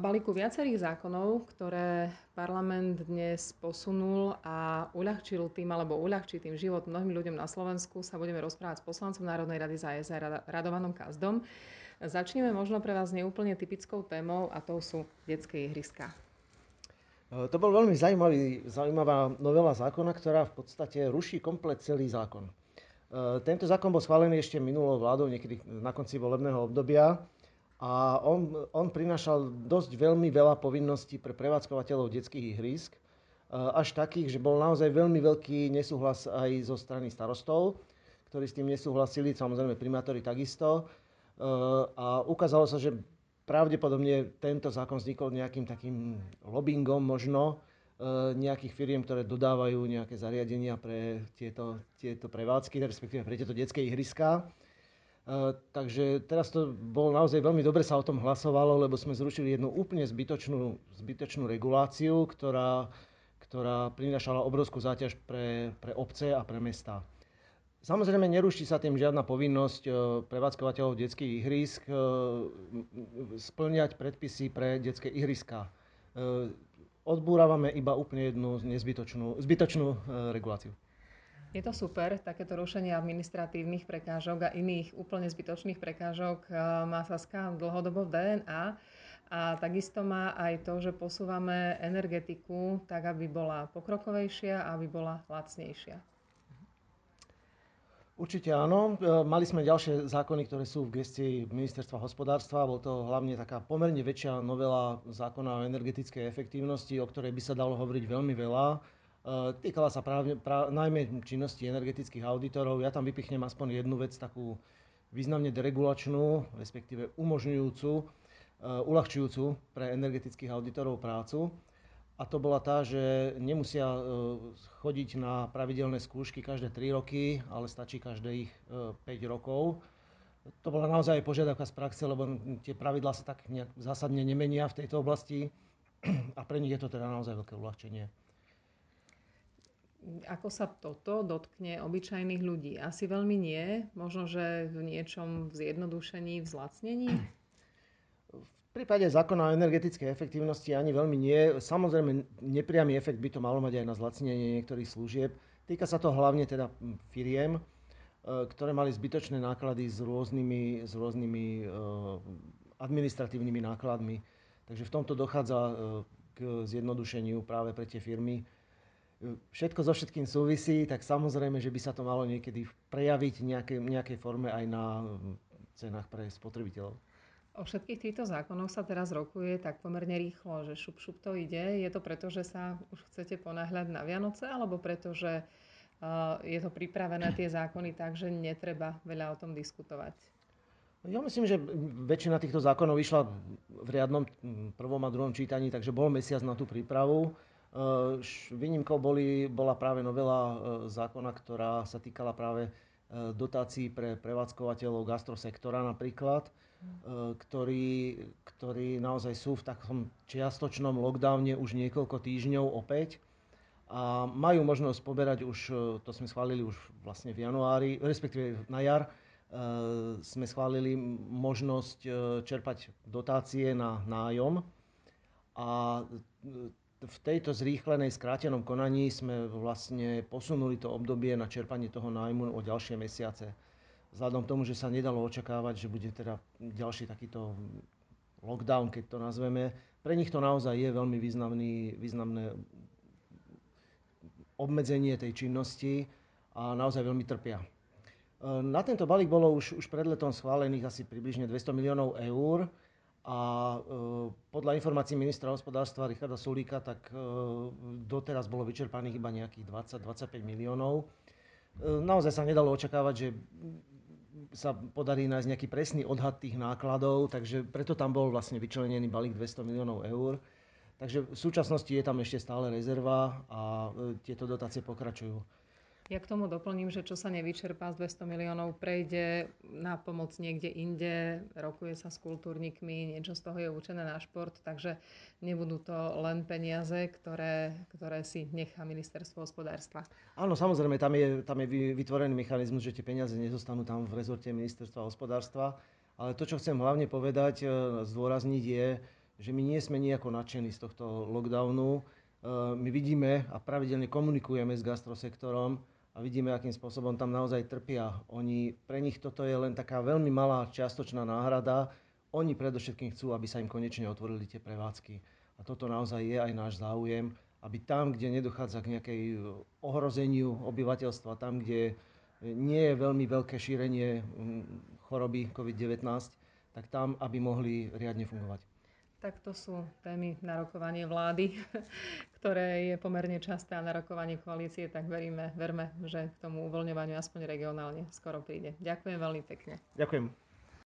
balíku viacerých zákonov, ktoré parlament dnes posunul a uľahčil tým, alebo uľahčí tým život mnohým ľuďom na Slovensku, sa budeme rozprávať s poslancom Národnej rady za EZ Radovanom Kazdom. Začneme možno pre vás neúplne typickou témou a to sú detské ihriska. E, to bol veľmi zaujímavý, zaujímavá novela zákona, ktorá v podstate ruší komplet celý zákon. E, tento zákon bol schválený ešte minulou vládou, niekedy na konci volebného obdobia a on, on prinášal dosť veľmi veľa povinností pre prevádzkovateľov detských ihrisk, e, až takých, že bol naozaj veľmi veľký nesúhlas aj zo strany starostov, ktorí s tým nesúhlasili, samozrejme primátori takisto. E, a ukázalo sa, že pravdepodobne tento zákon vznikol nejakým takým lobbyingom možno e, nejakých firiem, ktoré dodávajú nejaké zariadenia pre tieto, tieto prevádzky, respektíve pre tieto detské ihriská. Eh, takže teraz to bolo naozaj veľmi dobre sa o tom hlasovalo, lebo sme zrušili jednu úplne zbytočnú, zbytočnú reguláciu, ktorá, ktorá prinášala obrovskú záťaž pre, pre obce a pre mesta. Samozrejme, neruší sa tým žiadna povinnosť eh, prevádzkovateľov detských ihrisk eh, splňať predpisy pre detské ihriska. Odbúravame iba úplne jednu nezbytočnú, zbytočnú reguláciu. Je to super, takéto rušenie administratívnych prekážok a iných úplne zbytočných prekážok eh, má Saska dlhodobo v DNA. A takisto má aj to, že posúvame energetiku tak, aby bola pokrokovejšia a aby bola lacnejšia. Určite áno. Eh, mali sme ďalšie zákony, ktoré sú v gestii ministerstva hospodárstva. Bol to hlavne taká pomerne väčšia novela zákona o energetickej efektívnosti, o ktorej by sa dalo hovoriť veľmi veľa. Eh, týkala sa práve, práve, najmä činnosti energetických auditorov. Ja tam vypichnem aspoň jednu vec, takú významne deregulačnú, respektíve umožňujúcu, uh, uľahčujúcu pre energetických auditorov prácu. A to bola tá, že nemusia uh, chodiť na pravidelné skúšky každé 3 roky, ale stačí každých uh, 5 rokov. To bola naozaj požiadavka z praxe, lebo tie pravidlá sa tak nejak zásadne nemenia v tejto oblasti a pre nich je to teda naozaj veľké uľahčenie. Ako sa toto dotkne obyčajných ľudí? Asi veľmi nie. Možno, že v niečom v zjednodušení, v zlacnení? V prípade zákona o energetickej efektívnosti ani veľmi nie. Samozrejme, nepriamy efekt by to malo mať aj na zlacnenie niektorých služieb. Týka sa to hlavne teda firiem, e, ktoré mali zbytočné náklady s rôznymi, s rôznymi e, administratívnymi nákladmi. Takže v tomto dochádza e, k zjednodušeniu práve pre tie firmy všetko so všetkým súvisí, tak samozrejme, že by sa to malo niekedy prejaviť v nejakej, nejakej forme aj na cenách pre spotrebiteľov. O všetkých týchto zákonoch sa teraz rokuje tak pomerne rýchlo, že šup, šup to ide. Je to preto, že sa už chcete ponáhľať na Vianoce, alebo preto, že je to pripravené tie zákony tak, že netreba veľa o tom diskutovať? Ja myslím, že väčšina týchto zákonov išla v riadnom prvom a druhom čítaní, takže bol mesiac na tú prípravu. Eh, výnimkou boli, bola práve novela eh, zákona, ktorá sa týkala práve eh, dotácií pre prevádzkovateľov gastrosektora napríklad, ktorí, ktorí naozaj sú v takom čiastočnom lockdowne už niekoľko týždňov opäť a majú možnosť poberať už, to sme schválili už vlastne v januári, respektíve na jar, sme schválili možnosť čerpať dotácie na nájom a v tejto zrýchlenej, skrátenom konaní sme vlastne posunuli to obdobie na čerpanie toho nájmu o ďalšie mesiace. Vzhľadom tomu, že sa nedalo očakávať, že bude teda ďalší takýto lockdown, keď to nazveme. Pre nich to naozaj je veľmi významný, významné obmedzenie tej činnosti a naozaj veľmi trpia. Na tento balík bolo už, už pred letom schválených asi približne 200 miliónov eur a e, podľa informácií ministra hospodárstva Richarda Sulíka, tak e, doteraz bolo vyčerpaných iba nejakých 20-25 miliónov. E, naozaj sa nedalo očakávať, že sa podarí nájsť nejaký presný odhad tých nákladov, takže preto tam bol vlastne vyčlenený balík 200 miliónov eur. Takže v súčasnosti je tam ešte stále rezerva a tieto dotácie pokračujú. Ja k tomu doplním, že čo sa nevyčerpá z 200 miliónov, prejde na pomoc niekde inde, rokuje sa s kultúrnikmi, niečo z toho je určené na šport, takže nebudú to len peniaze, ktoré, ktoré si nechá ministerstvo hospodárstva. Áno, samozrejme, tam je, tam je vytvorený mechanizmus, že tie peniaze nezostanú tam v rezorte ministerstva hospodárstva, ale to, čo chcem hlavne povedať, e, zdôrazniť je, že my nie sme nejako nadšení z tohto lockdownu. My vidíme a pravidelne komunikujeme s gastrosektorom a vidíme, akým spôsobom tam naozaj trpia. Oni, pre nich toto je len taká veľmi malá čiastočná náhrada. Oni predovšetkým chcú, aby sa im konečne otvorili tie prevádzky. A toto naozaj je aj náš záujem, aby tam, kde nedochádza k nejakej ohrozeniu obyvateľstva, tam, kde nie je veľmi veľké šírenie mm, choroby COVID-19, tak tam, aby mohli riadne fungovať. Tak to sú témy na rokovanie vlády, ktoré je pomerne časté a na rokovanie koalície, tak veríme, verme, že k tomu uvoľňovaniu aspoň regionálne skoro príde. Ďakujem veľmi pekne. Ďakujem.